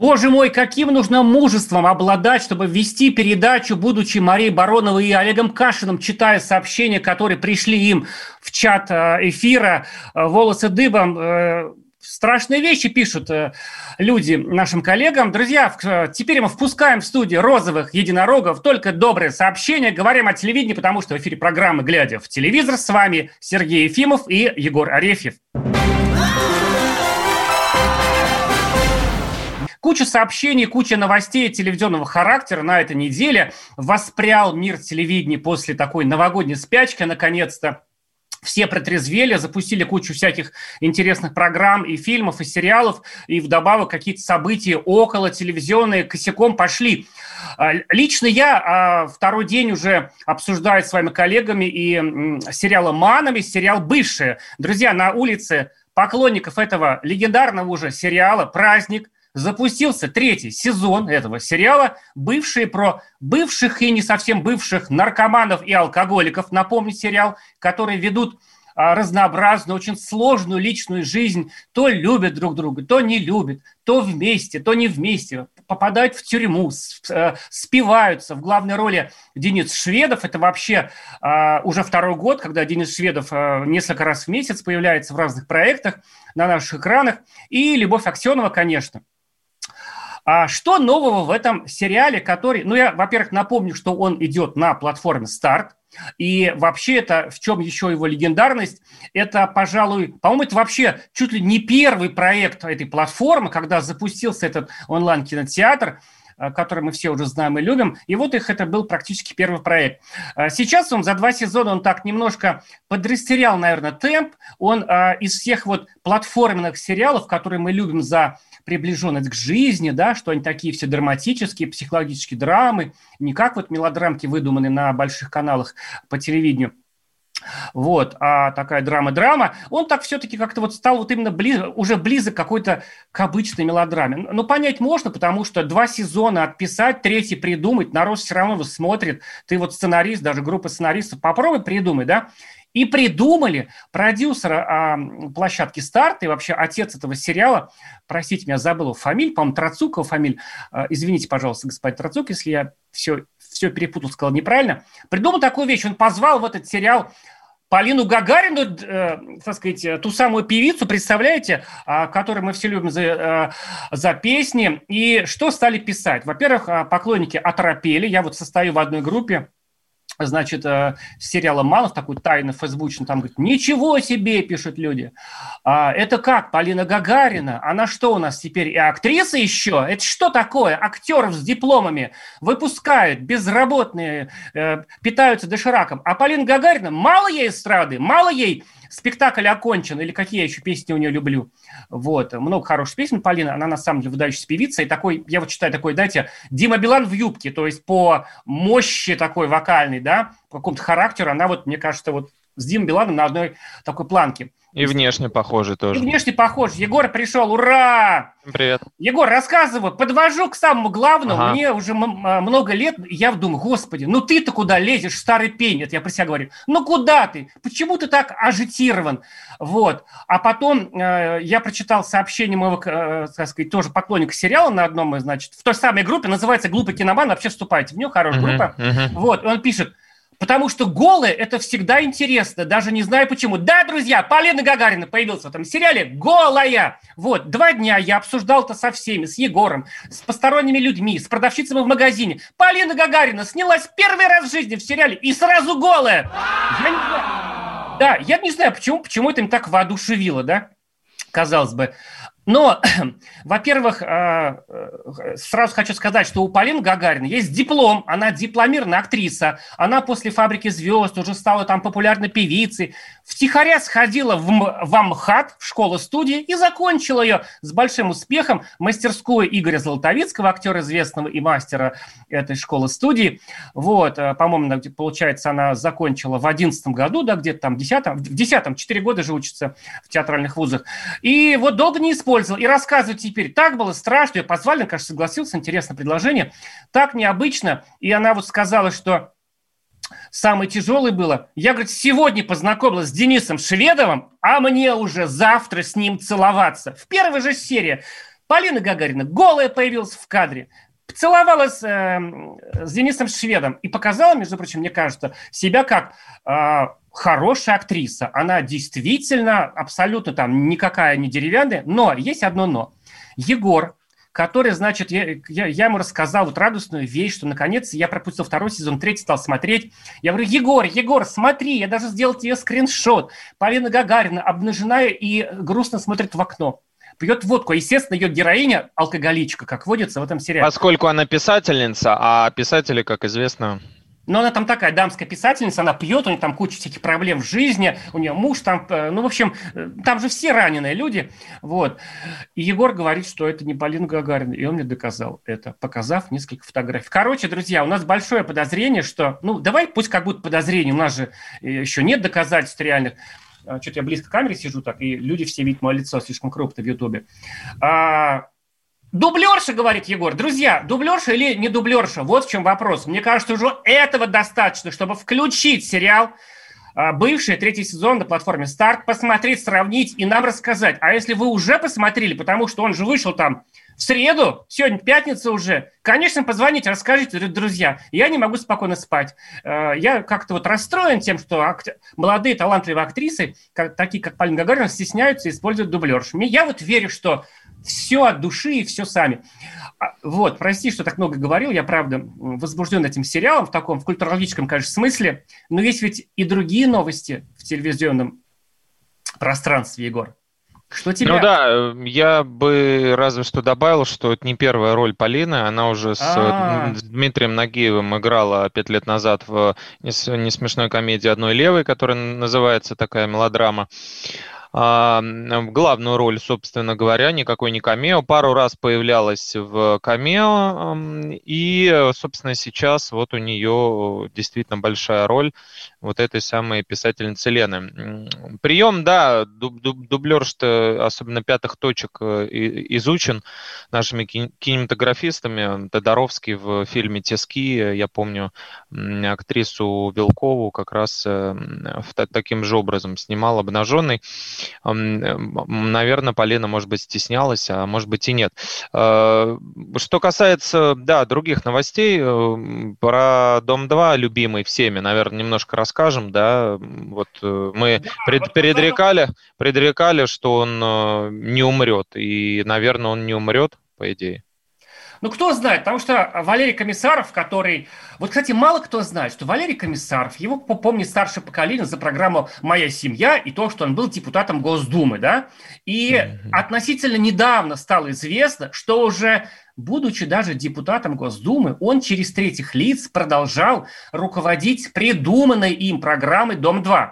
Боже мой, каким нужно мужеством обладать, чтобы вести передачу, будучи Марией Бароновой и Олегом Кашиным, читая сообщения, которые пришли им в чат э, эфира, э, волосы дыбом, э, Страшные вещи пишут люди нашим коллегам. Друзья, теперь мы впускаем в студию розовых единорогов только добрые сообщения. Говорим о телевидении, потому что в эфире программы «Глядя в телевизор» с вами Сергей Ефимов и Егор Арефьев. Куча сообщений, куча новостей телевизионного характера на этой неделе. Воспрял мир телевидения после такой новогодней спячки, наконец-то. Все протрезвели, запустили кучу всяких интересных программ и фильмов, и сериалов, и вдобавок какие-то события около телевизионные косяком пошли. А, Лично я а, второй день уже обсуждаю с вами коллегами и м, сериалом «Манами», сериал «Бывшие». Друзья, на улице поклонников этого легендарного уже сериала «Праздник», запустился третий сезон этого сериала, бывшие про бывших и не совсем бывших наркоманов и алкоголиков, напомню, сериал, который ведут а, разнообразную, очень сложную личную жизнь, то любят друг друга, то не любят, то вместе, то не вместе, попадают в тюрьму, э, спиваются. В главной роли Денис Шведов, это вообще а, уже второй год, когда Денис Шведов а, несколько раз в месяц появляется в разных проектах на наших экранах, и Любовь Аксенова, конечно. А что нового в этом сериале, который... Ну, я, во-первых, напомню, что он идет на платформе «Старт», и вообще это, в чем еще его легендарность, это, пожалуй, по-моему, это вообще чуть ли не первый проект этой платформы, когда запустился этот онлайн-кинотеатр, который мы все уже знаем и любим. И вот их это был практически первый проект. Э, Сейчас он за два сезона, он так немножко подрастерял, наверное, темп. Он э, из всех вот платформенных сериалов, которые мы любим за приближенность к жизни, да, что они такие все драматические, психологические драмы, не как вот мелодрамки, выдуманные на больших каналах по телевидению, вот, а такая драма-драма, он так все-таки как-то вот стал вот именно близ, уже близок какой-то к обычной мелодраме. Ну, понять можно, потому что два сезона отписать, третий придумать, народ все равно смотрит, ты вот сценарист, даже группа сценаристов, попробуй придумай, да, и придумали продюсера а, площадки «Старт» и вообще отец этого сериала, простите меня, забыл фамилию, по-моему, Троцукова фамилия, А, извините, пожалуйста, господин Троцук, если я все, все перепутал, сказал неправильно, придумал такую вещь, он позвал в этот сериал Полину Гагарину, э, так сказать, э, ту самую певицу, представляете, а, которую мы все любим за, э, за песни. И что стали писать? Во-первых, поклонники оторопели. Я вот состою в одной группе, значит, э, сериала «Манов», такой тайный фейсбучный, там говорит, ничего себе, пишут люди. А, это как, Полина Гагарина? Она что у нас теперь, и актриса еще? Это что такое? Актеров с дипломами выпускают, безработные, э, питаются дошираком. А Полина Гагарина, мало ей эстрады, мало ей спектакль окончен, или какие я еще песни у нее люблю. Вот, много хороших песен Полина, она на самом деле выдающаяся певица, и такой, я вот читаю такой, знаете, Дима Билан в юбке, то есть по мощи такой вокальной, да, по какому-то характеру, она вот, мне кажется, вот с Димой Биланом на одной такой планке. И внешне похожи И тоже. внешне похож. Егор пришел, ура! Привет. Егор, рассказывай, подвожу к самому главному. Ага. Мне уже а, много лет, и я думаю, господи, ну ты-то куда лезешь, старый пень? Это я про себя говорю. Ну куда ты? Почему ты так ажитирован? Вот. А потом э, я прочитал сообщение моего, э, так сказать, тоже поклонника сериала на одном, из, значит, в той самой группе, называется «Глупый киноман». Вообще вступайте в нее, хорошая группа. мгм. Вот, и он пишет, потому что голые – это всегда интересно, даже не знаю почему. Да, друзья, Полина Гагарина появилась в этом сериале голая. Вот, два дня я обсуждал это со всеми, с Егором, с посторонними людьми, с продавщицами в магазине. Полина Гагарина снялась первый раз в жизни в сериале и сразу голая. Я не знаю. Да, я не знаю, почему, почему это им так воодушевило, да? Казалось бы. Но, во-первых, э, э, сразу хочу сказать, что у Полины Гагарина есть диплом, она дипломированная актриса, она после «Фабрики звезд» уже стала там популярной певицей, втихаря сходила в, в Амхат, в школу-студию, и закончила ее с большим успехом мастерскую Игоря Золотовицкого, актера известного и мастера этой школы-студии. Вот, э, по-моему, получается, она закончила в одиннадцатом году, да, где-то там, в десятом, в десятом, четыре года же учится в театральных вузах. И вот долго не использовала использовал. И рассказывать теперь. Так было страшно. Ее позвали, конечно, согласился. Интересное предложение. Так необычно. И она вот сказала, что самое тяжелое было. Я, говорит, сегодня познакомилась с Денисом Шведовым, а мне уже завтра с ним целоваться. В первой же серии Полина Гагарина голая появилась в кадре целовалась э, с Денисом Шведом и показала, между прочим, мне кажется, себя как э, хорошая актриса. Она действительно абсолютно там никакая не деревянная, но есть одно но. Егор, который, значит, я, я, я ему рассказал вот радостную вещь, что наконец я пропустил второй сезон, третий стал смотреть. Я говорю, Егор, Егор, смотри, я даже сделал тебе скриншот. Полина Гагарина обнажена и грустно смотрит в окно пьет водку. Естественно, ее героиня алкоголичка, как водится в этом сериале. Поскольку она писательница, а писатели, как известно, но она там такая дамская писательница, она пьет, у нее там куча всяких проблем в жизни, у нее муж там, э, ну, в общем, э, там же все раненые люди, вот. И Егор говорит, что это не Полина Гагарина, и он мне доказал это, показав несколько фотографий. Короче, друзья, у нас большое подозрение, что, ну, давай пусть как будто подозрение, у нас же э, еще нет доказательств реальных, а, что-то я близко к камере сижу так, и люди все видят мое лицо слишком крупно в Ютубе. А, Дублерша, говорит Егор. Друзья, дублерша или не дублерша? Вот в чем вопрос. Мне кажется, уже этого достаточно, чтобы включить сериал а, бывший третий сезон на платформе Старт, посмотреть, сравнить и нам рассказать. А если вы уже посмотрели, потому что он же вышел там в среду, сегодня пятница уже, конечно, позвоните, расскажите, друзья. Я не могу спокойно спать. А, я как-то вот расстроен тем, что акт... молодые талантливые актрисы, как, такие как Полина Гагарина, стесняются использовать дублерш. Я вот верю, что все от души и все сами. А, вот, прости, что так много говорил, я, правда, возбужден этим сериалом в таком, в культурологическом, конечно, смысле, но есть ведь и другие новости в телевизионном пространстве, Егор. Что тебе? Ну да, я бы разве что добавил, что это не первая роль Полины, она уже с, А-а-а. с Дмитрием Нагиевым играла пять лет назад в несмешной комедии «Одной левой», которая называется такая мелодрама главную роль, собственно говоря, никакой не камео. Пару раз появлялась в камео, и, собственно, сейчас вот у нее действительно большая роль вот этой самой писательницы Лены. Прием, да, дуб, дуб, дублер, что особенно пятых точек э, изучен нашими кинематографистами. Тодоровский в фильме «Тиски», я помню, актрису Вилкову как раз э, таким же образом снимал обнаженный. Наверное, Полина, может быть, стеснялась, а может быть и нет. Э, что касается, да, других новостей, э, про Дом-2, любимый всеми, наверное, немножко расскажем, да, вот э, мы пред, предрекали, предрекали, что он не умрет, и, наверное, он не умрет, по идее. Ну, кто знает, потому что Валерий Комиссаров, который... Вот, кстати, мало кто знает, что Валерий Комиссаров, его помнит старшее поколение за программу «Моя семья» и то, что он был депутатом Госдумы, да? И mm-hmm. относительно недавно стало известно, что уже будучи даже депутатом Госдумы, он через третьих лиц продолжал руководить придуманной им программой «Дом-2».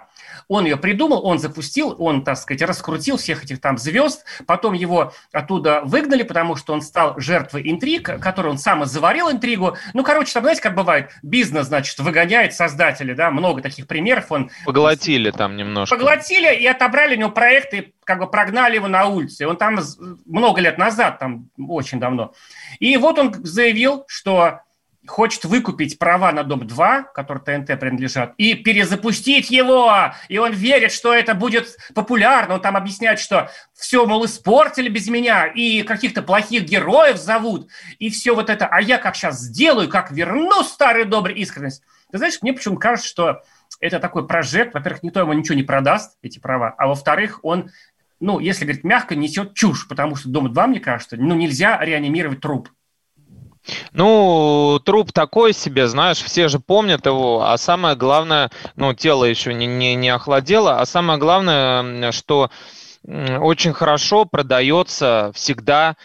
Он ее придумал, он запустил, он, так сказать, раскрутил всех этих там звезд, потом его оттуда выгнали, потому что он стал жертвой интриг, который он сам заварил интригу. Ну, короче, там, знаете, как бывает, бизнес, значит, выгоняет создателей, да, много таких примеров. Он... Поглотили там немножко. Поглотили и отобрали у него проекты, как бы прогнали его на улице. Он там много лет назад, там очень давно. И вот он заявил, что хочет выкупить права на Дом-2, которые ТНТ принадлежат, и перезапустить его. И он верит, что это будет популярно. Он там объясняет, что все, мол, испортили без меня, и каких-то плохих героев зовут, и все вот это. А я как сейчас сделаю, как верну старую добрую искренность. Ты знаешь, мне почему-то кажется, что это такой прожект. Во-первых, никто ему ничего не продаст, эти права, а во-вторых, он ну, если говорить мягко, несет чушь, потому что Дом-2, мне кажется, ну, нельзя реанимировать труп. Ну, труп такой себе, знаешь, все же помнят его, а самое главное, ну, тело еще не, не, не охладело, а самое главное, что очень хорошо продается всегда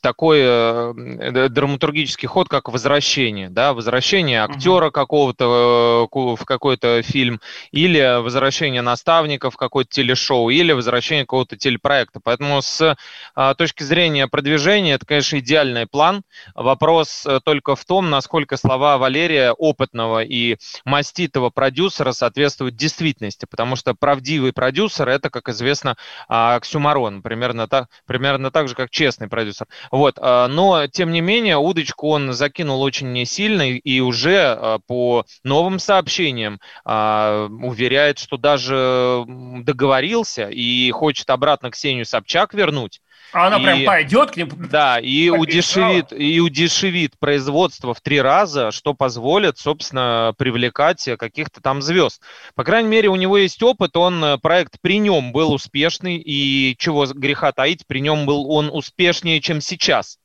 такой э, драматургический ход, как возвращение, да, возвращение актера какого-то э, в какой-то фильм, или возвращение наставника в какое-то телешоу, или возвращение какого-то телепроекта. Поэтому с а, точки зрения продвижения это, конечно, идеальный план. Вопрос э, только в том, насколько слова Валерия, опытного и маститого продюсера, соответствуют действительности, потому что правдивый продюсер – это, как известно, а, оксюмарон, примерно так, примерно так же, как честный классный продюсер. Вот, а, но, тем не менее, удочку он закинул очень сильно и уже а, по новым сообщениям а, уверяет, что даже договорился и хочет обратно Ксению Собчак вернуть. А она и, прям пойдет к ним? Да, и удешевит, и удешевит производство в три раза, что позволит, собственно, привлекать каких-то там звезд. По крайней мере, у него есть опыт, он э, проект при нем был успешный, и чего греха таить, при нем был он успешнее, чем сейчас.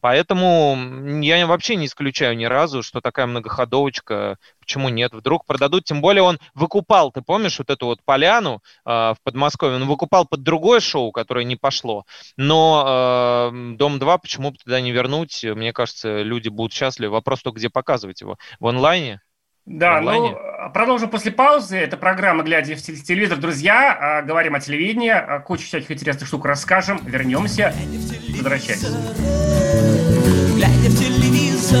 Поэтому я вообще не исключаю ни разу, что такая многоходовочка, почему нет, вдруг продадут. Тем более он выкупал, ты помнишь, вот эту вот поляну э, в Подмосковье, он выкупал под другое шоу, которое не пошло. Но э, Дом-2 почему бы туда не вернуть? Мне кажется, люди будут счастливы. Вопрос только, где показывать его? В онлайне? Да, ну, продолжим после паузы. Это программа «Глядя в телевизор». Друзья, а, говорим о телевидении, а, кучу всяких интересных штук расскажем. Вернемся. Возвращайтесь. Глядя в телевизор,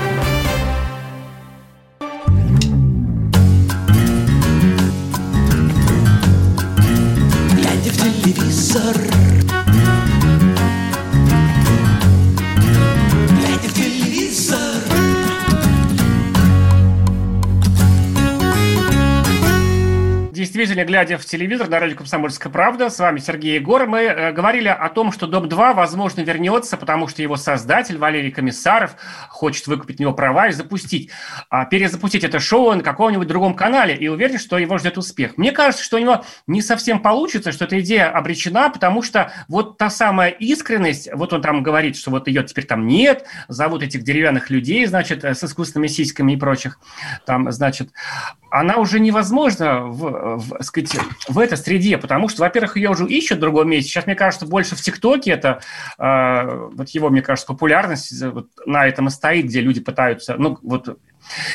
Глядя действительно, глядя в телевизор на радио «Комсомольская правда», с вами Сергей Егор, мы э, говорили о том, что «Дом-2», возможно, вернется, потому что его создатель Валерий Комиссаров хочет выкупить него права и запустить, а, перезапустить это шоу на каком-нибудь другом канале и уверен, что его ждет успех. Мне кажется, что у него не совсем получится, что эта идея обречена, потому что вот та самая искренность, вот он там говорит, что вот ее теперь там нет, зовут этих деревянных людей, значит, э, с искусственными сиськами и прочих, там, значит, она уже невозможна в, в, сказать, в этой среде, потому что, во-первых, ее уже ищут в другом месте. Сейчас, мне кажется, больше в ТикТоке это, э, вот его, мне кажется, популярность вот на этом и стоит, где люди пытаются, ну, вот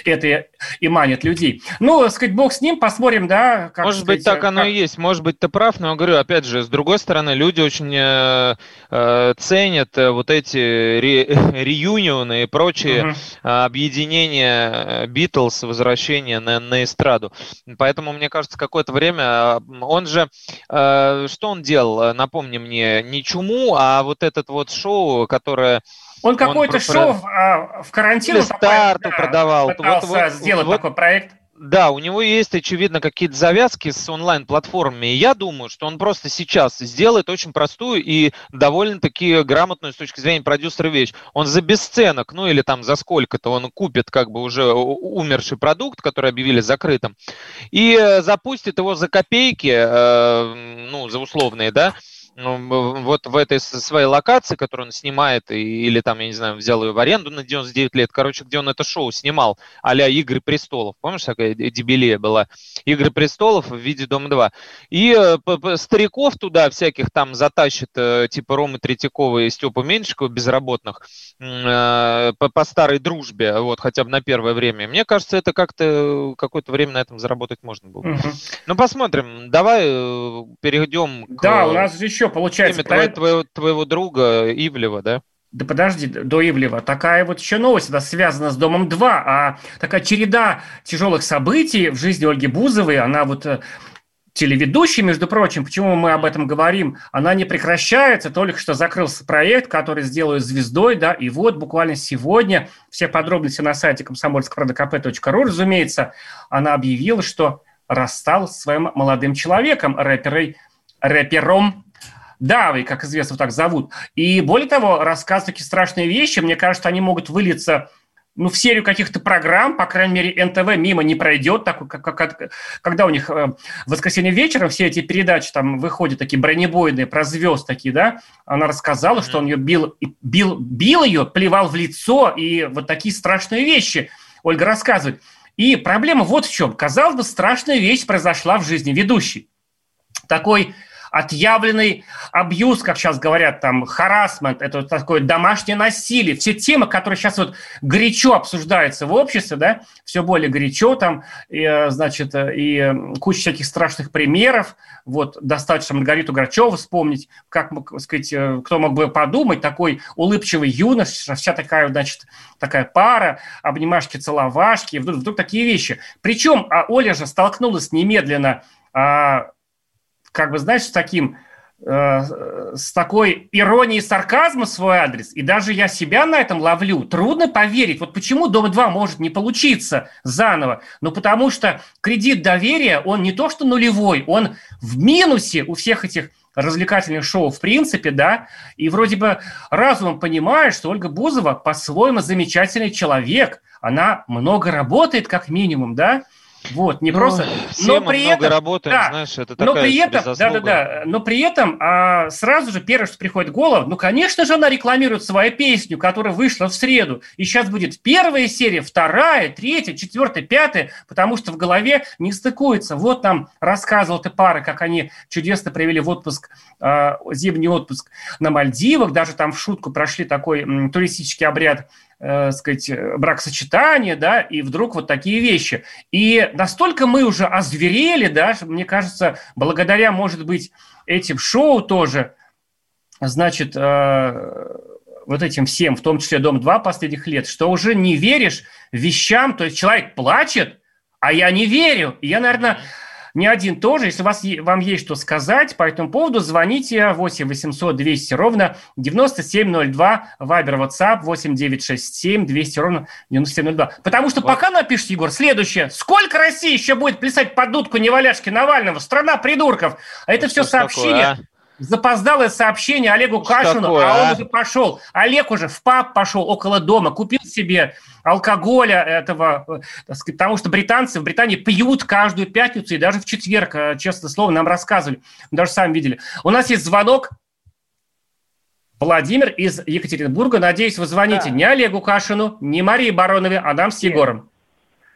это и манит людей. Ну, сказать, бог с ним, посмотрим, да. Как, Может сказать, быть, так как... оно и есть. Может быть, ты прав, но, говорю, опять же, с другой стороны, люди очень э, э ценят э, вот эти ре, реюнионы и прочие угу. объединения Битлз, возвращение на, на эстраду. Поэтому, мне кажется, какое-то время он же, э, что он делал, напомни мне, не чуму, а вот этот вот шоу, которое он какое-то шоу про... а, в карантин старту да, продавал. Пытался вот, сделать вот, такой проект. Да, у него есть, очевидно, какие-то завязки с онлайн-платформами. И я думаю, что он просто сейчас сделает очень простую и довольно-таки грамотную с точки зрения продюсера вещь. Он за бесценок, ну или там за сколько-то, он купит как бы уже умерший продукт, который объявили закрытым, и э, запустит его за копейки, э, ну, за условные, да, ну, вот в этой своей локации, которую он снимает, или там, я не знаю, взял ее в аренду на 99 лет, короче, где он это шоу снимал, а «Игры престолов», помнишь, такая дебилия была? «Игры престолов» в виде «Дом-2». И э, стариков туда всяких там затащит, э, типа Ромы Третьякова и Степа Меньшикова, безработных, э, по, по старой дружбе, вот, хотя бы на первое время. Мне кажется, это как-то какое-то время на этом заработать можно было. Угу. Ну, посмотрим. Давай перейдем к... Да, у нас же получается... Твоего, твоего, твоего друга Ивлева, да? Да подожди, до Ивлева. Такая вот еще новость, она связана с Домом-2, а такая череда тяжелых событий в жизни Ольги Бузовой, она вот э, телеведущей, между прочим, почему мы об этом говорим, она не прекращается, только что закрылся проект, который сделаю звездой, да, и вот буквально сегодня, все подробности на сайте комсомольскправдакп.ру, разумеется, она объявила, что рассталась с своим молодым человеком, рэперой, рэпером Давой, как известно, так зовут. И более того, рассказывают такие страшные вещи, мне кажется, они могут вылиться ну, в серию каких-то программ, по крайней мере, НТВ мимо не пройдет, так, как, как, когда у них э, в воскресенье вечером все эти передачи там выходят, такие бронебойные, про звезд такие, да, она рассказала, mm-hmm. что он ее бил, бил, бил ее, плевал в лицо, и вот такие страшные вещи Ольга рассказывает. И проблема вот в чем. Казалось бы, страшная вещь произошла в жизни ведущей. Такой отъявленный абьюз, как сейчас говорят, там, харасмент, это такое домашнее насилие, все темы, которые сейчас вот горячо обсуждаются в обществе, да, все более горячо там, и, э, значит, и куча всяких страшных примеров, вот, достаточно Маргариту Грачеву вспомнить, как, сказать, э, кто мог бы подумать, такой улыбчивый юнош, вся такая, значит, такая пара, обнимашки-целовашки, вдруг, вдруг такие вещи. Причем а Оля же столкнулась немедленно а, как бы, знаешь, с таким э, с такой иронией и сарказмом свой адрес, и даже я себя на этом ловлю, трудно поверить. Вот почему Дом-2 может не получиться заново? Ну, потому что кредит доверия, он не то что нулевой, он в минусе у всех этих развлекательных шоу в принципе, да, и вроде бы разумом понимаешь, что Ольга Бузова по-своему замечательный человек, она много работает как минимум, да, вот, не ну, просто. но при много этом, работаем, да, знаешь, это такая но при этом, да, да, да, но при этом а, сразу же первое, что приходит в голову, ну, конечно же, она рекламирует свою песню, которая вышла в среду, и сейчас будет первая серия, вторая, третья, четвертая, пятая, потому что в голове не стыкуется. Вот нам рассказывал ты пара, как они чудесно провели в отпуск, а, зимний отпуск на Мальдивах, даже там в шутку прошли такой м, туристический обряд э, сказать, бракосочетания, да, и вдруг вот такие вещи. И настолько мы уже озверели, да, мне кажется, благодаря, может быть, этим шоу тоже, значит, э, вот этим всем, в том числе «Дом-2» последних лет, что уже не веришь вещам, то есть человек плачет, а я не верю. И я, наверное, не один тоже. Если у вас, вам есть что сказать по этому поводу, звоните 8 800 200 ровно 9702, Вайбер, WhatsApp 8 967 200 ровно 9702. Потому что вот. пока напишет Егор, следующее. Сколько России еще будет плясать под дудку неваляшки Навального? Страна придурков. А это все сообщение. Такое, а? Запоздалое сообщение Олегу Кашину, такое, а он а? уже пошел. Олег уже в паб пошел около дома, купил себе алкоголя этого, э, сказать, потому что британцы в Британии пьют каждую пятницу и даже в четверг, э, честное слово, нам рассказывали, мы даже сами видели. У нас есть звонок. Владимир из Екатеринбурга. Надеюсь, вы звоните да. не Олегу Кашину, не Марии Баронове, а нам с Егором.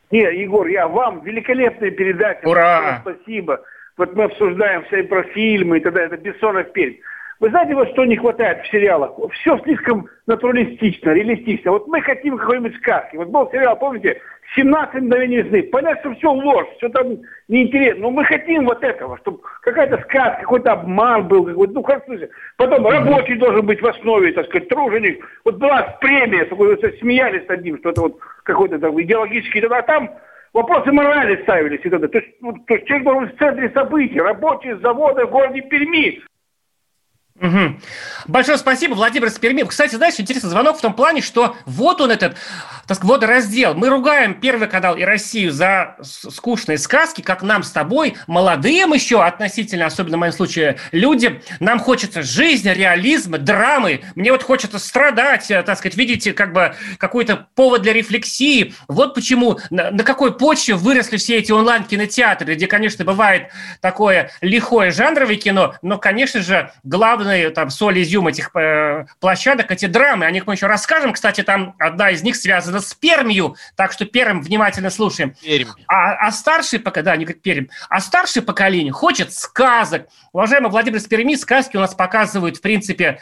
Нет, Егор, я вам великолепная передача. Ура! Спасибо. Вот мы обсуждаем все про фильмы и так далее. Это Бессонов Пермь. Вы знаете, вот что не хватает в сериалах? Все слишком натуралистично, реалистично. Вот мы хотим какой-нибудь сказки. Вот был сериал, помните, 17 мгновений весны. Понятно, что все ложь, все там неинтересно. Но мы хотим вот этого, чтобы какая-то сказка, какой-то обман был. Какой-то, ну, как слышишь. Потом рабочий должен быть в основе, так сказать, труженик. Вот была премия, такой, вот, смеялись над ним, что это вот какой-то там идеологический. А там вопросы морали ставились. И тогда. То, есть, ну, то есть человек должен в центре событий. Рабочие завода в городе Перми. Угу. Большое спасибо, Владимир Спермин. Кстати, знаешь, интересный звонок в том плане, что вот он этот, так сказать, водораздел. Мы ругаем Первый канал и Россию за скучные сказки, как нам с тобой, молодым еще относительно, особенно в моем случае, людям. Нам хочется жизни, реализма, драмы. Мне вот хочется страдать, э, так сказать, видите, как бы какой-то повод для рефлексии. Вот почему, на, на какой почве выросли все эти онлайн-кинотеатры, где, конечно, бывает такое лихое жанровое кино, но, конечно же, главное главный там соль изюм этих э, площадок, эти драмы. О них мы еще расскажем. Кстати, там одна из них связана с Пермью, так что Перм внимательно слушаем. Пермь. А, а старший поколение, да, они говорят Пермь, а старшее поколение хочет сказок. Уважаемый Владимир Сперми, сказки у нас показывают, в принципе,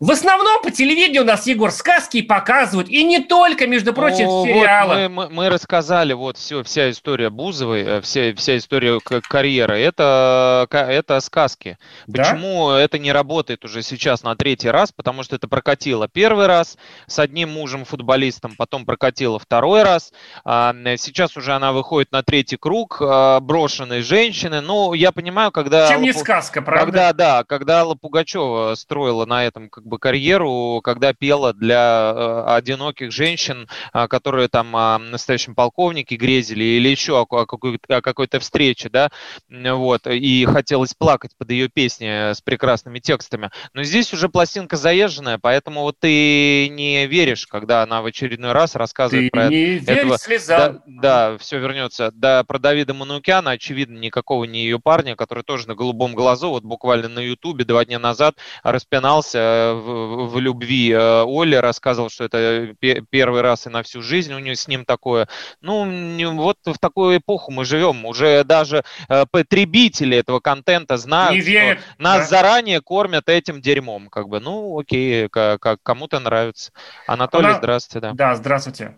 В основном по телевидению у нас, Егор, сказки показывают. И не только, между прочим, О, сериалы. Вот мы, мы, мы рассказали вот все, вся история Бузовой, э, вся, вся история карьеры. Это, это сказки. Да? Почему это не работает уже сейчас на третий раз? Потому что это прокатило первый раз с одним мужем-футболистом, потом прокатило второй раз. А, сейчас уже она выходит на третий круг а, брошенной женщины. Ну, я понимаю, когда... Чем не сказка, правда? Когда, да, когда Алла Пугачева строила на этом как бы карьеру, когда пела для э, одиноких женщин, э, которые там о настоящем полковнике грезили или еще о, о, какой- о какой-то встрече, да, вот, и хотелось плакать под ее песни с прекрасными текстами. Но здесь уже пластинка заезженная, поэтому вот ты не веришь, когда она в очередной раз рассказывает ты про не этого. Да, да, все вернется. Да, про Давида Манукяна, очевидно, никакого не ее парня, который тоже на голубом глазу, вот буквально на Ютубе два дня назад распинался э, в, в любви э, Оля рассказывал, что это первый раз и на всю жизнь у нее с ним такое. Ну, вот в такую эпоху мы живем. Уже даже э, потребители этого контента знают, Не верят, что нас да? заранее кормят этим дерьмом. Как бы, ну, окей, как, как кому-то нравится. Анатолий, Она... здравствуйте. Да. да, здравствуйте.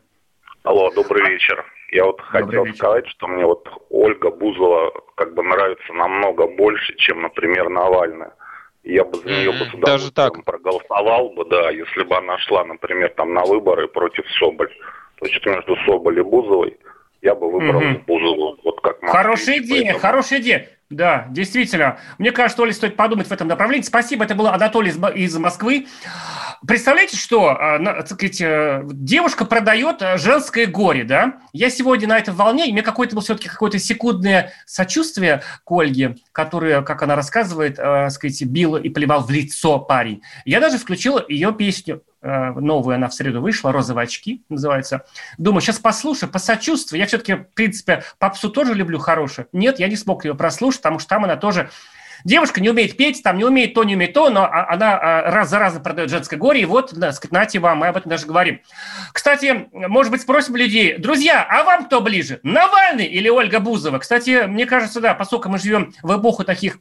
Алло, добрый вечер. Я вот добрый хотел вечер. сказать, что мне вот Ольга Бузова как бы нравится намного больше, чем, например, Навальная. Я бы за нее бы с Даже так. проголосовал бы, да, если бы она шла, например, там на выборы против Соболь. То есть между Соболь и Бузовой я бы выбрал угу. Бузову. Вот как Хорошая идея, поэтому... хорошая идея. Да, действительно. Мне кажется, Оля, стоит подумать в этом направлении. Спасибо, это был Анатолий из Москвы. Представляете, что а, сказать, э, девушка продает э, женское горе, да? Я сегодня на этой волне, и мне какое-то было все-таки какое-то секундное сочувствие к Ольге, которая, как она рассказывает, э, сказать, бил и плевал в лицо парень. Я даже включил ее песню новую, она в среду вышла, «Розовые очки» называется. Думаю, сейчас послушаю, посочувствую. Я все-таки, в принципе, попсу тоже люблю хорошую. Нет, я не смог ее прослушать, потому что там она тоже Девушка не умеет петь, там не умеет то, не умеет то, но а, она а, раз за разом продает женское горе, и вот, да, нате вам, мы об этом даже говорим. Кстати, может быть, спросим людей, друзья, а вам кто ближе, Навальный или Ольга Бузова? Кстати, мне кажется, да, поскольку мы живем в эпоху таких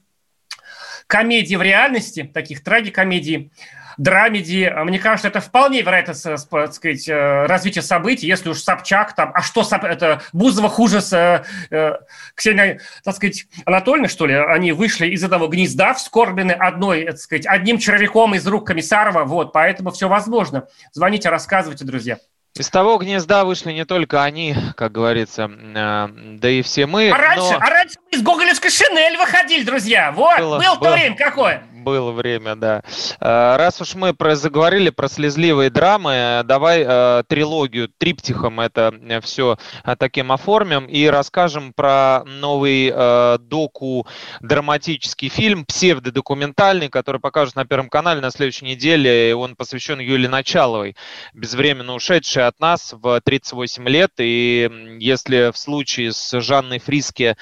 комедий в реальности, таких трагикомедий, драмеди. А мне кажется, это вполне вероятно, так сказать, э, развитие событий, если уж Собчак там, а что это Бузова хуже с э, э, Ксенией, так сказать, Анатольевной, что ли, они вышли из этого гнезда, вскорблены одной, так сказать, одним червяком из рук Комиссарова, вот, поэтому все возможно. Звоните, рассказывайте, друзья. Из того гнезда вышли не только они, как говорится, да и все мы. А раньше, но... а раньше мы из гоголевской шинель выходили, друзья. Вот, было, было то время какое. Было время, да. Э, раз уж мы про, заговорили про слезливые драмы, давай э, трилогию триптихом это э, все таким оформим и расскажем про новый доку-драматический фильм, псевдодокументальный, который покажут на Первом канале на следующей неделе. Он посвящен Юлии Началовой, безвременно ушедшей от нас в 38 лет. И если в случае с Жанной Фриске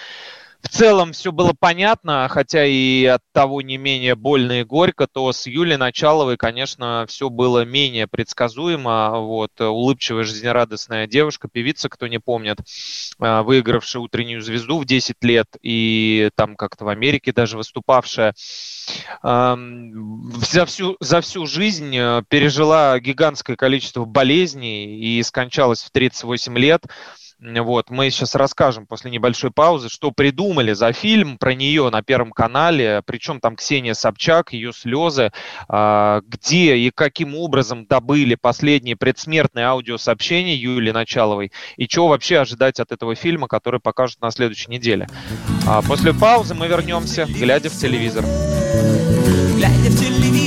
в целом все было понятно, хотя и от того не менее больно и горько, то с Юлей Началовой, конечно, все было менее предсказуемо. Вот, улыбчивая, жизнерадостная девушка, певица, кто не помнит, а, выигравшая утреннюю звезду в 10 лет и там как-то в Америке даже выступавшая, за всю, за всю жизнь э, пережила гигантское количество болезней и скончалась в 38 лет. Вот, мы сейчас расскажем после небольшой паузы, что придумали за фильм про нее на Первом канале, причем там Ксения Собчак, ее слезы, а, где и каким образом добыли последние предсмертные аудиосообщения Юлии Началовой, и чего вообще ожидать от этого фильма, который покажут на следующей неделе. А после паузы мы вернемся, глядя в телевизор. Глядя в телевизор,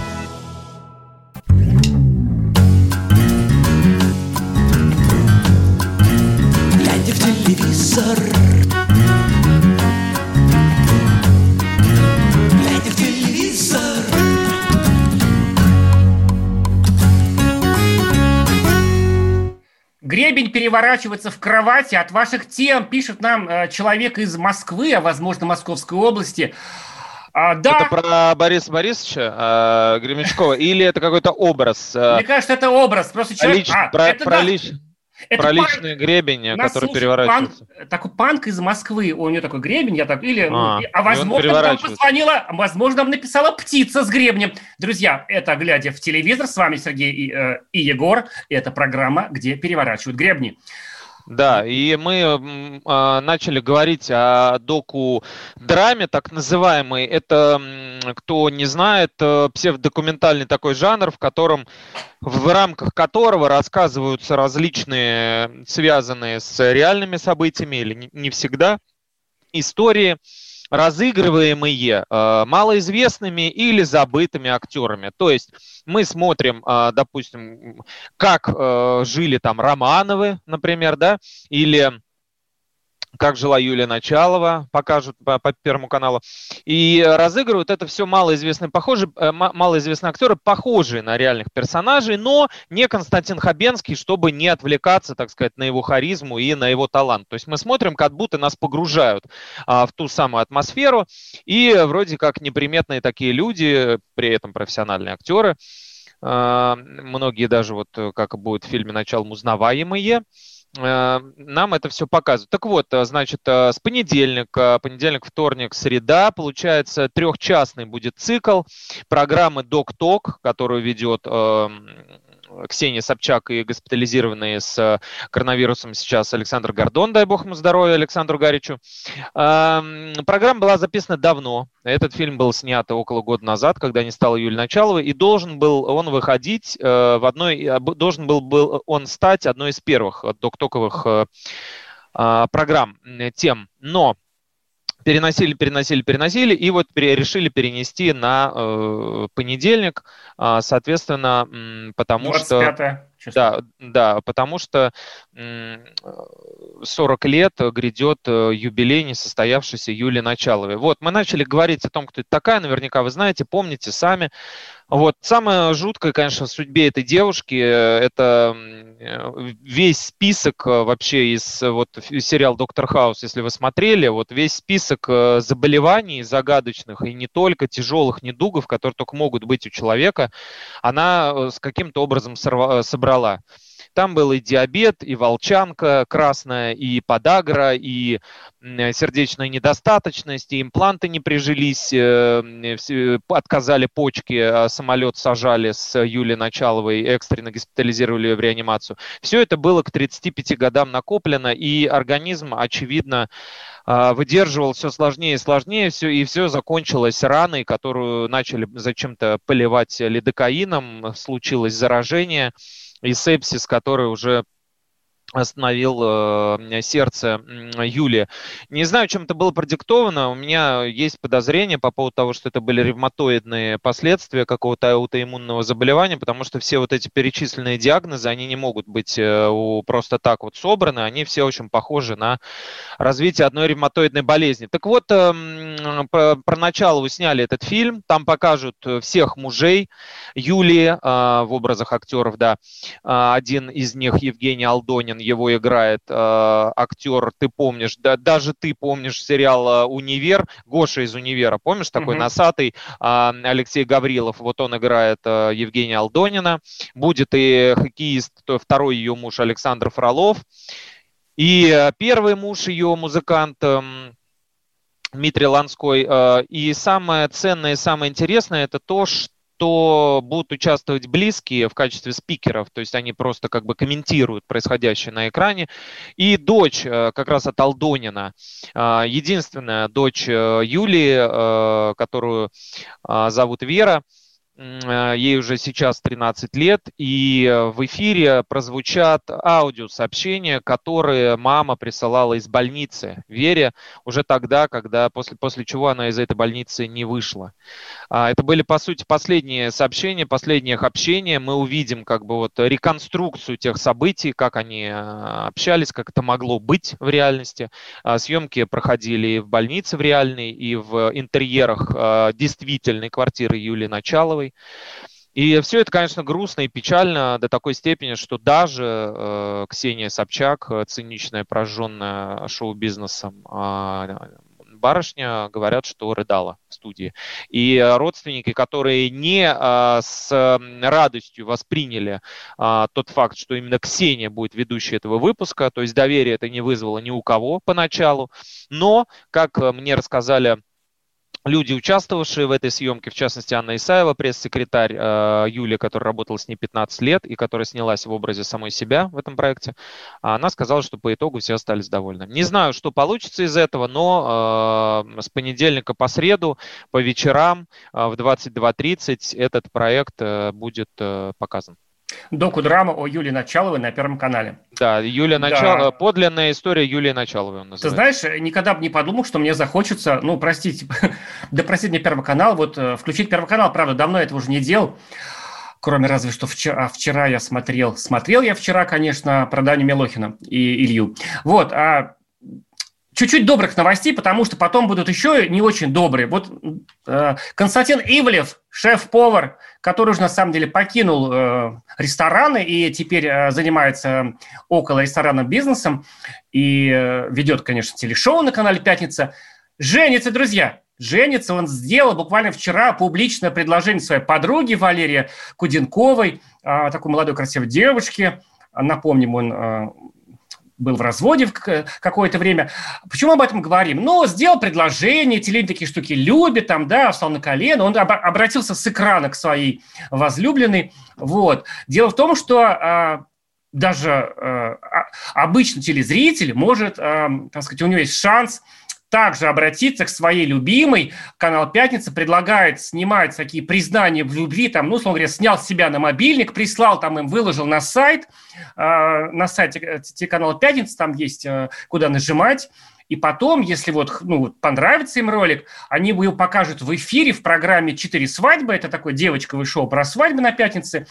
Гребень переворачивается в кровати. От ваших тем пишет нам э, человек из Москвы, а возможно Московской области. А, да. Это про Бориса Борисовича э, Гремячкова или это какой-то образ? э, Мне кажется, это образ. Просто человек... лич- А, про, это про да. лич- Это про панк. личный гребень, который переворачивается. панк- такой панк из Москвы, у него такой гребень, я так, или, ну, А, и а возможно, переворачивается. позвонила, возможно, написала птица с гребнем. Друзья, это «Глядя в телевизор», с вами Сергей и, э, и Егор, и это программа, где переворачивают гребни. Да, и мы а, начали говорить о доку-драме, так называемой. Это, кто не знает, э, псевдокументальный такой жанр, в котором в рамках которого рассказываются различные, связанные с реальными событиями или не- всегда, истории, разыгрываемые э, малоизвестными или забытыми актерами. То есть мы смотрим, э, допустим, как жили там Романовы, например, да, или как жила Юлия Началова, покажут по, по Первому каналу. И разыгрывают это все малоизвестные, похожие, э, ма- малоизвестные актеры, похожие на реальных персонажей, но не Константин Хабенский, чтобы не отвлекаться, так сказать, на его харизму и на его талант. То есть мы смотрим, как будто нас погружают а, в ту самую атмосферу, и вроде как неприметные такие люди, при этом профессиональные актеры, а, многие даже вот, как будет в фильме «Началом» узнаваемые, нам это все показывают. Так вот, э, значит, э, с понедельника, понедельник, вторник, среда, получается, трехчастный будет цикл программы «Док-Ток», которую ведет э, Ксения Собчак и госпитализированные с э, коронавирусом сейчас Александр Гордон, дай бог ему здоровья, Александру Гаричу. Эм, Программа была записана давно. Этот фильм был снят около года назад, когда не стало Юлии Началовой, и должен был он выходить э, в одной, должен был, был он стать одной из первых доктоковых э, программ, тем. Но переносили, переносили, переносили, и вот решили перенести на э, понедельник, а, соответственно, потому что... 25 число. Да, да, потому что м, 40 лет грядет э, юбилей несостоявшейся Юлии Началовой. Вот, мы начали говорить о том, кто это такая, наверняка вы знаете, помните сами. Вот, самое жуткое, конечно, в судьбе этой девушки, э, это э, весь список э, вообще из вот сериал «Доктор Хаус», если вы смотрели, вот весь список заболеваний загадочных и не только тяжелых недугов, которые только могут быть у человека, она с каким-то образом сорва- собрала. Там был и диабет, и волчанка красная, и подагра, и сердечная недостаточность, и импланты не прижились, э, отказали почки, а самолет сажали с Юлией Началовой, экстренно госпитализировали ее в реанимацию. Все это было к 35 годам накоплено, и организм, очевидно, выдерживал все сложнее и сложнее, все, и все закончилось раной, которую начали зачем-то поливать лидокаином, случилось заражение и сепсис, который уже остановил э, сердце Юли. Не знаю, чем это было продиктовано. У меня есть подозрение по поводу того, что это были ревматоидные последствия какого-то аутоиммунного заболевания, потому что все вот эти перечисленные диагнозы, они не могут быть э, у- просто так вот собраны, они все очень похожи на развитие одной ревматоидной болезни. Так вот, эм, про, про начало вы сняли этот фильм, там покажут э, всех мужей Юлии э, в образах актеров, да. А, Один из них, Евгений Алдонин, его играет э, актер, ты помнишь, да, даже ты помнишь сериал э, «Универ», Гоша из «Универа», помнишь, такой Мгм. носатый, а, Алексей Гаврилов, вот он играет э, Евгения Алдонина. Будет и хоккеист, то второй ее муж Александр Фролов. И э, первый муж ее, музыкант эм, Дмитрий Ланской. э, И самое ценное и самое интересное это то, что будут участвовать близкие в качестве спикеров, то есть они просто как бы комментируют происходящее на экране. И дочь э, как раз от Алдонина, э, единственная дочь э, Юлии, которую зовут Вера, ей уже сейчас 13 лет, и э, в эфире прозвучат аудиосообщения, которые мама присылала из больницы Вере уже тогда, когда после, после чего она из этой больницы не вышла. А, это были, по сути, последние сообщения, последние их общения. Мы увидим как бы вот реконструкцию тех событий, как они э, общались, как это могло быть в реальности. А, съемки проходили и в больнице в реальной, и в интерьерах действительной квартиры Юлии Началовой. И все это, конечно, грустно и печально до такой степени, что даже э, Ксения Собчак, э, циничная, прожженная шоу-бизнесом э, барышня, говорят, что рыдала в студии. И родственники, которые не э, с радостью восприняли э, тот факт, что именно Ксения будет ведущей этого выпуска, то есть доверие это не вызвало ни у кого поначалу, но, как мне рассказали люди, участвовавшие в этой съемке, в частности, Анна Исаева, пресс-секретарь э, Юлия, которая работала с ней 15 лет и которая снялась в образе самой себя в этом проекте, она сказала, что по итогу все остались довольны. Не знаю, что получится из этого, но э, с понедельника по среду, по вечерам э, в 22.30 этот проект э, будет э, показан. Доку-драма о Юлии Началовой на Первом канале. Да, Юлия Началова, да. подлинная история Юлии Началовой он называется. Ты знаешь, никогда бы не подумал, что мне захочется, ну, простите, да простите мне Первый канал, вот э, включить Первый канал, правда, давно этого уже не делал, кроме разве что вчера, вчера я смотрел, смотрел я вчера, конечно, про Даню Милохина и Илью. Вот, а чуть-чуть добрых новостей, потому что потом будут еще не очень добрые. Вот э, Константин Ивлев, шеф-повар, который уже на самом деле покинул э, рестораны и теперь э, занимается около ресторанным бизнесом и э, ведет, конечно, телешоу на канале «Пятница», женится, друзья. Женится, он сделал буквально вчера публичное предложение своей подруге Валерии Куденковой, э, такой молодой красивой девушке. Напомним, он э, был в разводе в какое-то время. Почему об этом говорим? Ну, сделал предложение, телевидение такие штуки любит, там, да, встал на колено, он об- обратился с экрана к своей возлюбленной. Вот. Дело в том, что а, даже а, обычный телезритель может, а, так сказать, у него есть шанс также обратиться к своей любимой. Канал «Пятница» предлагает снимать такие признания в любви, там, ну, условно говоря, снял себя на мобильник, прислал там им, выложил на сайт, э, на сайте э, телеканала «Пятница», там есть э, куда нажимать, и потом, если вот ну, понравится им ролик, они его покажут в эфире в программе «Четыре свадьбы». Это такое девочковое шоу про свадьбы на пятнице.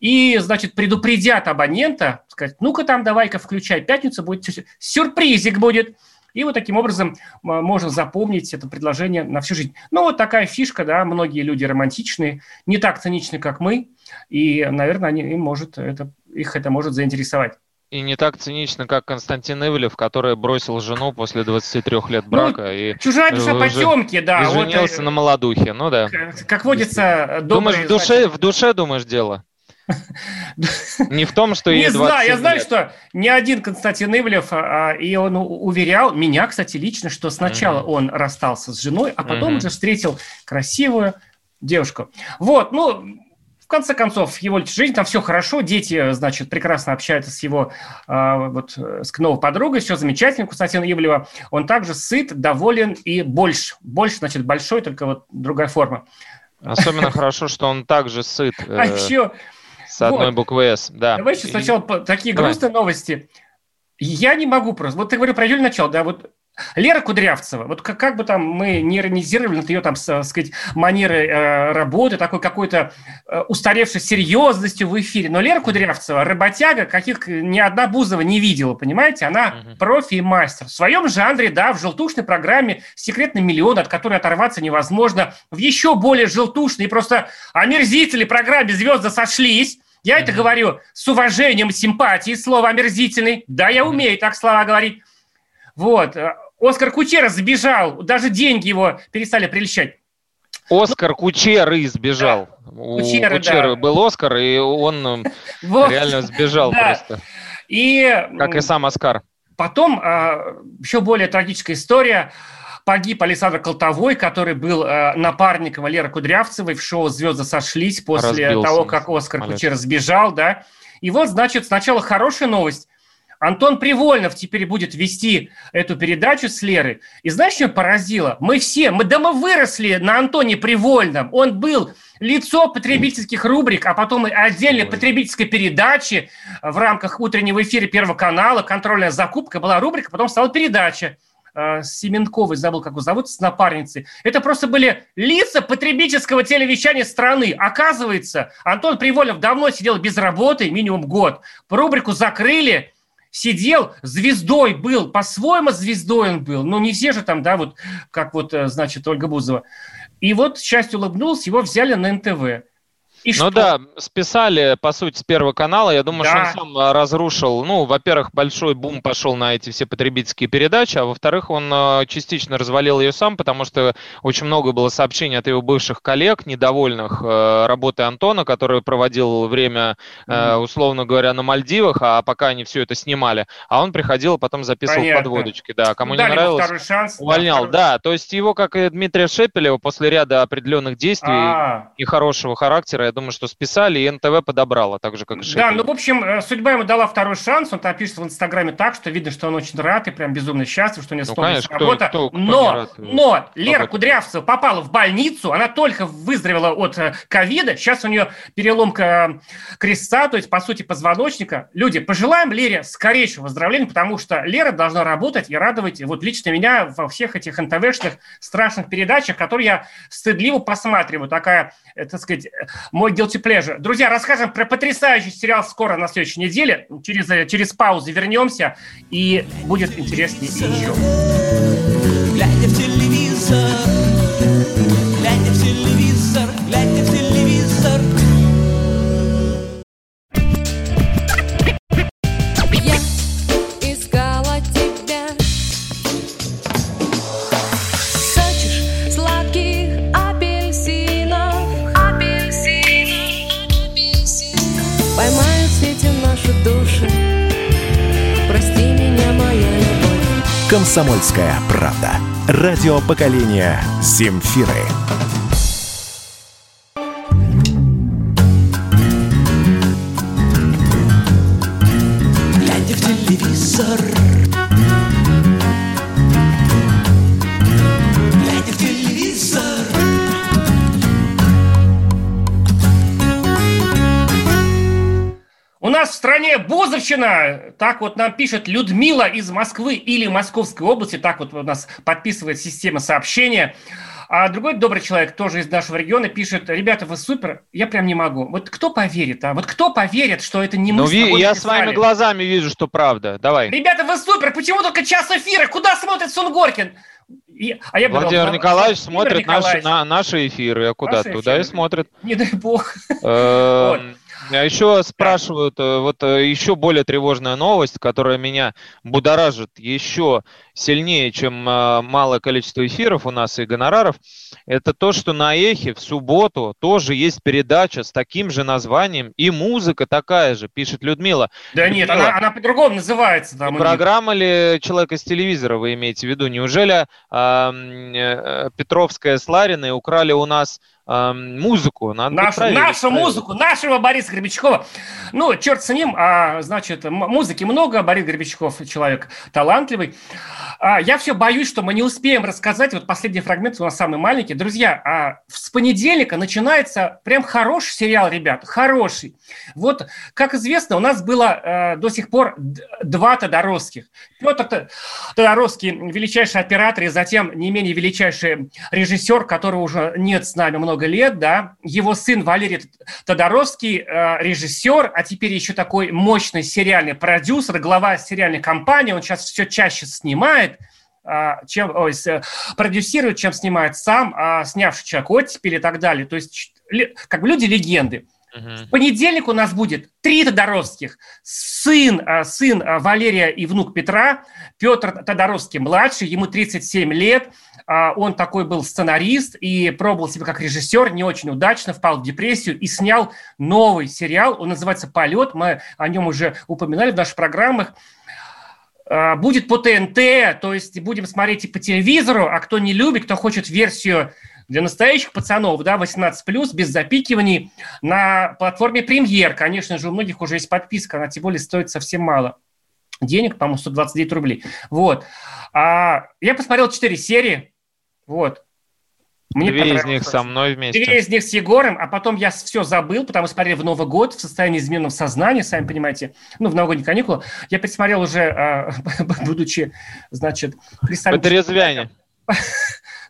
И, значит, предупредят абонента, сказать, ну-ка там давай-ка включай пятницу, будет сюрпризик будет. И вот таким образом можно запомнить это предложение на всю жизнь. Ну, вот такая фишка, да, многие люди романтичные, не так циничны, как мы, и, наверное, они, им может это, их это может заинтересовать. И не так цинично, как Константин Ивлев, который бросил жену после 23 лет ну, брака. Ну, и чужая душа потемки, да. И женился вот, на молодухе, ну да. Как, как водится, Думаешь, в душе, в душе думаешь дело? Не в том, что Не знаю, я знаю, что не один Константин Ивлев, а, и он уверял меня, кстати, лично, что сначала он расстался с женой, а потом уже встретил красивую девушку. Вот, ну, в конце концов, его жизнь, там все хорошо, дети, значит, прекрасно общаются с его э, вот, с новой подругой, все замечательно, Константин Ивлева. Он также сыт, доволен и больше. Больше, значит, большой, только вот другая форма. Особенно хорошо, что он также сыт. А еще с одной вот. буквы «С», да. Давай еще сначала И... такие Давай. грустные новости. Я не могу просто. Вот ты говорю про Юлю начало, да, вот Лера Кудрявцева, вот как, как бы там мы не иронизировали над ее, там, так сказать, манеры э, работы, такой какой-то э, устаревшей серьезностью в эфире, но Лера Кудрявцева, работяга, каких ни одна Бузова не видела, понимаете? Она угу. профи и мастер. В своем жанре, да, в желтушной программе «Секретный миллион», от которой оторваться невозможно, в еще более желтушной и просто омерзительной программе «Звезды сошлись», я это говорю с уважением, симпатией, слово омерзительный. Да, я умею так слова говорить. Вот. Оскар Кучера сбежал, даже деньги его перестали прельщать. Оскар ну, Кучеры сбежал. Да. У Кучеры, Кучеры да. был Оскар, и он вот. реально сбежал просто. И, как и сам Оскар. Потом а, еще более трагическая история. Погиб Александр Колтовой, который был э, напарником Валеры Кудрявцевой в шоу «Звезды сошлись» после Разбился. того, как Оскар Кучер сбежал. Да? И вот, значит, сначала хорошая новость. Антон Привольнов теперь будет вести эту передачу с Лерой. И знаешь, что поразило? Мы все, мы, да мы выросли на Антоне Привольном. Он был лицо потребительских рубрик, а потом и отдельной потребительской передачи в рамках утреннего эфира Первого канала. Контрольная закупка была рубрика, потом стала передача. Э, Семенковой, забыл, как его зовут, с напарницей. Это просто были лица потребительского телевещания страны. Оказывается, Антон Привольнов давно сидел без работы, минимум год. Рубрику закрыли, сидел, звездой был, по-своему звездой он был. Ну, не все же там, да, вот, как вот, э, значит, Ольга Бузова. И вот счастье улыбнулся, его взяли на НТВ. И ну что? да, списали, по сути, с Первого канала. Я думаю, да. что он сам а, разрушил. Ну, во-первых, большой бум пошел на эти все потребительские передачи, а во-вторых, он а, частично развалил ее сам, потому что очень много было сообщений от его бывших коллег, недовольных э, работой Антона, который проводил время, э, условно говоря, на Мальдивах, а пока они все это снимали. А он приходил, и потом записывал Понятно. подводочки. Да, кому Дали не нравилось, шанс, увольнял. Да, да, то есть его, как и Дмитрия Шепелева, после ряда определенных действий А-а-а. и хорошего характера, я думаю, что списали, и НТВ подобрало, так же, как и Шеффилд. Да, ну, в общем, э, судьба ему дала второй шанс, он там пишет в Инстаграме так, что видно, что он очень рад и прям безумно счастлив, что у него ну, конечно, работа. Кто, кто, но, рад, но Лера кто Кудрявцева попала в больницу, она только выздоровела от э, ковида, сейчас у нее переломка э, креста, то есть, по сути, позвоночника. Люди, пожелаем Лере скорейшего выздоровления, потому что Лера должна работать и радовать вот лично меня во всех этих НТВшных страшных передачах, которые я стыдливо посматриваю. Такая, так сказать, мой guilty pleasure. Друзья, расскажем про потрясающий сериал скоро на следующей неделе. Через, э, через паузу вернемся, и будет интереснее еще. Глядя в телевизор, глядя в телевизор, глядя в телевизор. «Комсомольская правда». Радио поколения «Земфиры». Нас в стране Бузовщина так вот нам пишет Людмила из Москвы или Московской области. Так вот у нас подписывает система сообщения. А другой добрый человек, тоже из нашего региона, пишет, ребята, вы супер, я прям не могу. Вот кто поверит, а? Вот кто поверит, что это не мы ну, с тобой Я писали? своими глазами вижу, что правда. Давай. Ребята, вы супер, почему только час эфира? Куда смотрит Сунгоркин? И, а я Владимир думал, Николаевич смотрит Николаевич. Наши, на, наши эфиры, а куда? Наши Туда эфиры. и смотрит. Не дай бог. Эм, а еще спрашивают, э, вот э, еще более тревожная новость, которая меня будоражит еще сильнее, чем э, малое количество эфиров у нас и гонораров, это то, что на Эхе в субботу тоже есть передача с таким же названием, и музыка такая же, пишет Людмила. Да Людмила, нет, она, она по-другому называется. Там программа ли «Человек из телевизора» вы имеете в виду? Неужели э, Петровская с Лариной украли у нас музыку. Надо нашу нашу музыку, нашего Бориса Гребенщикова. Ну, черт с ним, а, значит, музыки много, Борис Гребенщиков человек талантливый. А, я все боюсь, что мы не успеем рассказать. Вот последний фрагмент у нас самый маленький. Друзья, а с понедельника начинается прям хороший сериал, ребят, хороший. Вот, как известно, у нас было э, до сих пор два Тодоровских. Петр Тодоровский, величайший оператор, и затем не менее величайший режиссер, которого уже нет с нами много лет, да. Его сын Валерий Тодоровский, э, режиссер, а теперь еще такой мощный сериальный продюсер, глава сериальной компании. Он сейчас все чаще снимает а, чем ой, продюсирует, чем снимает сам, а, снявший человек оттепель и так далее. То есть как бы люди В понедельник у нас будет три Тодоровских. Сын, а, сын Валерия и внук Петра, Петр Тодоровский младший, ему 37 лет. Он такой был сценарист и пробовал себя как режиссер, не очень удачно, впал в депрессию и снял новый сериал. Он называется «Полет». Мы о нем уже упоминали в наших программах. А, будет по ТНТ, то есть будем смотреть и по телевизору, а кто не любит, кто хочет версию для настоящих пацанов, да, 18+, без запикиваний, на платформе Премьер. Конечно же, у многих уже есть подписка, она тем более стоит совсем мало. денег, по-моему, 129 рублей. Вот. А, я посмотрел 4 серии. Вот. Мне Две из них со мной вместе. Две из них с Егором, а потом я все забыл, потому что смотрел в Новый год в состоянии измененного сознания, сами понимаете, ну, в новогодние каникулы. Я пересмотрел уже, а, будучи, значит... Потрезвяне.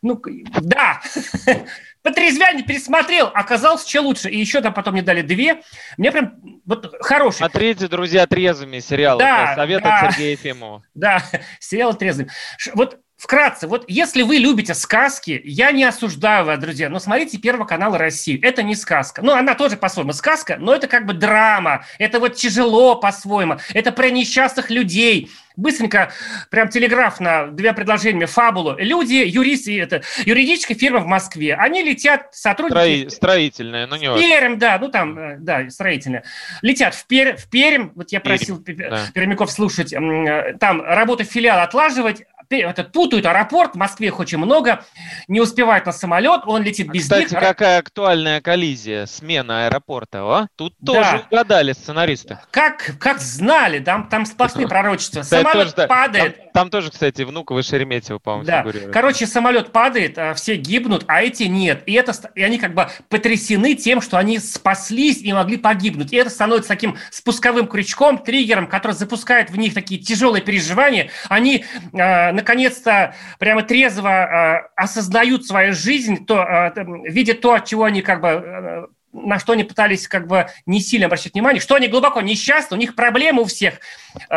Ну, да, Потрезвяне пересмотрел, оказалось еще лучше. И еще там потом мне дали две. Мне прям вот хороший. Смотрите, друзья, трезвыми сериалы. Да, Совет да. от Сергея Ефимова. Да, сериал трезвыми. Вот Вкратце, вот если вы любите сказки, я не осуждаю вас, друзья, но смотрите Первый канал России. Это не сказка. Ну, она тоже по-своему сказка, но это как бы драма. Это вот тяжело по-своему. Это про несчастных людей. Быстренько, прям телеграфно, две предложения, фабулу. Люди, юристы, это юридическая фирма в Москве, они летят, сотрудники... Строи, строительная, ну не Пермь, да, ну там, э, да, строительная. Летят в, Пер, в Пермь, вот я просил Пермь. Пермяков слушать, э, там работу филиал отлаживать, этот, путают аэропорт, в Москве их очень много, не успевает на самолет, он летит без Кстати, них. какая актуальная коллизия, смена аэропорта, а? Тут да. тоже угадали сценаристы. Как, как знали, там, там сплошные пророчества. Кстати, самолет тоже, падает. Там, там тоже, кстати, внуковы Шереметьево, по-моему, да. фигурирует. Короче, самолет падает, а все гибнут, а эти нет. И, это, и они как бы потрясены тем, что они спаслись и могли погибнуть. И это становится таким спусковым крючком, триггером, который запускает в них такие тяжелые переживания. Они э, наконец-то прямо трезво э, осознают свою жизнь, то, э, видят то, от чего они как бы э, на что они пытались как бы не сильно обращать внимание, что они глубоко несчастны, у них проблемы у всех,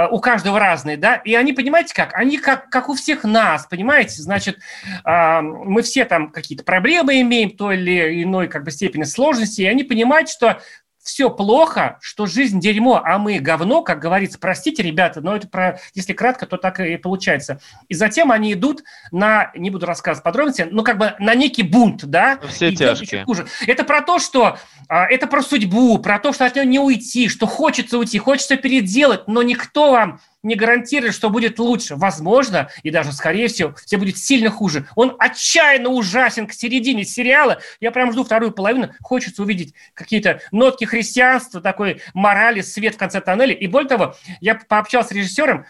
у каждого разные, да, и они, понимаете как, они как, как у всех нас, понимаете, значит, мы все там какие-то проблемы имеем, той или иной как бы степени сложности, и они понимают, что все плохо, что жизнь дерьмо, а мы говно, как говорится. Простите, ребята, но это про, если кратко, то так и получается. И затем они идут на, не буду рассказывать подробности, но как бы на некий бунт, да? Все и тяжкие. Хуже. Это про то, что а, это про судьбу, про то, что от нее не уйти, что хочется уйти, хочется переделать, но никто вам не гарантирует, что будет лучше. Возможно, и даже, скорее всего, все будет сильно хуже. Он отчаянно ужасен к середине сериала. Я прям жду вторую половину. Хочется увидеть какие-то нотки христианства, такой морали, свет в конце тоннеля. И более того, я пообщался с режиссером,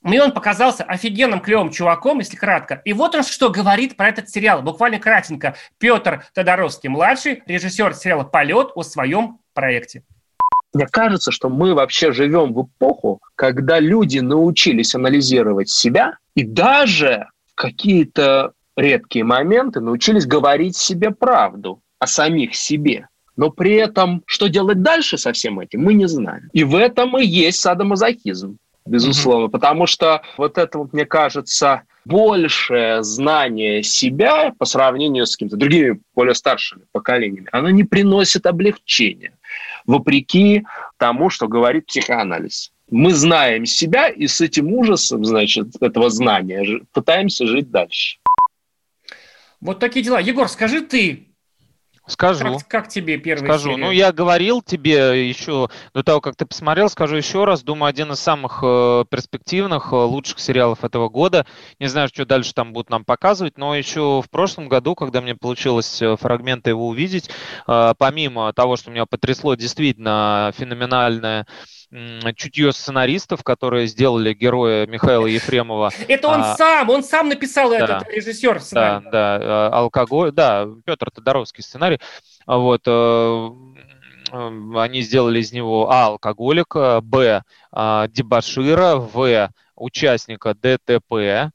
мне он показался офигенным клевым чуваком, если кратко. И вот он что говорит про этот сериал. Буквально кратенько. Петр Тодоровский-младший, режиссер сериала «Полет» о своем проекте. Мне кажется, что мы вообще живем в эпоху, когда люди научились анализировать себя и даже в какие-то редкие моменты научились говорить себе правду о самих себе. Но при этом, что делать дальше со всем этим, мы не знаем. И в этом и есть садомазохизм, безусловно. Mm-hmm. Потому что вот это, вот, мне кажется, большее знание себя по сравнению с какими-то другими более старшими поколениями, оно не приносит облегчения вопреки тому, что говорит психоанализ. Мы знаем себя и с этим ужасом, значит, этого знания пытаемся жить дальше. Вот такие дела. Егор, скажи ты, Скажу. Как, как тебе первый Скажу. Серия? Ну, я говорил тебе еще до того, как ты посмотрел, скажу еще раз. Думаю, один из самых э, перспективных, э, лучших сериалов этого года. Не знаю, что дальше там будут нам показывать, но еще в прошлом году, когда мне получилось э, фрагменты его увидеть, помимо того, что меня потрясло действительно феноменальное чутье сценаристов, которые сделали героя Михаила Ефремова. Это он а, сам, он сам написал да, этот режиссер сценарий. Да, да, э, алкоголь, да, Петр Тодоровский сценарий. Вот, э, они сделали из него А, алкоголика, Б, а, дебашира, В, участника ДТП,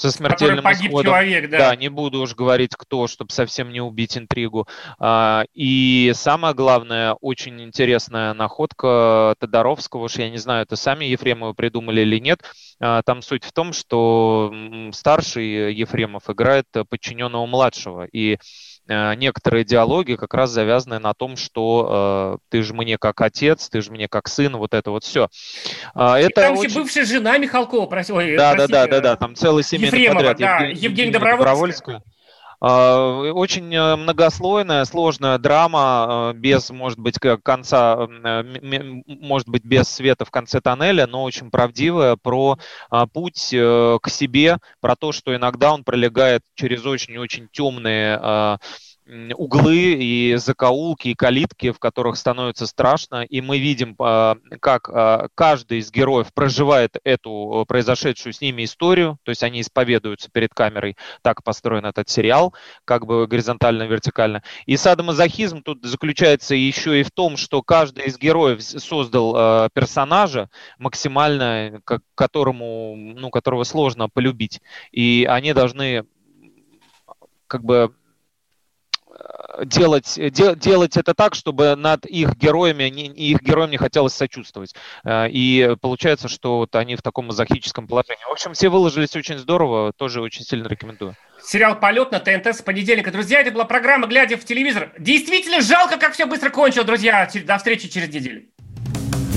со смертельным погиб исходом. человек, да. Да, не буду уж говорить кто, чтобы совсем не убить интригу. А, и самое главное, очень интересная находка Тодоровского, уж я не знаю, это сами Ефремовы придумали или нет. А, там суть в том, что старший Ефремов играет подчиненного младшего. И некоторые диалоги как раз завязаны на том, что э, ты же мне как отец, ты же мне как сын, вот это вот все. А, это там очень... бывшая жена Михалкова, просил, да, да, да, да, да, там целый семейный Ефремова, подряд. Да, Евгений, Евгений Добровольская. А, очень э, многослойная, сложная драма, без, может быть, конца, может быть, без света в конце тоннеля, но очень правдивая про а, путь к себе, про то, что иногда он пролегает через очень-очень темные углы и закоулки и калитки, в которых становится страшно, и мы видим, а, как а, каждый из героев проживает эту произошедшую с ними историю, то есть они исповедуются перед камерой, так построен этот сериал, как бы горизонтально, вертикально. И садомазохизм тут заключается еще и в том, что каждый из героев создал персонажа максимально, которому, ну, которого сложно полюбить, и они должны как бы делать, де, делать это так, чтобы над их героями, не, их героям не хотелось сочувствовать. Э, и получается, что вот они в таком мазохическом положении. В общем, все выложились очень здорово, тоже очень сильно рекомендую. Сериал «Полет» на ТНТ с понедельника. Друзья, это была программа «Глядя в телевизор». Действительно жалко, как все быстро кончилось, друзья. До встречи через неделю.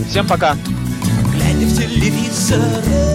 Всем пока. Глядя в телевизор.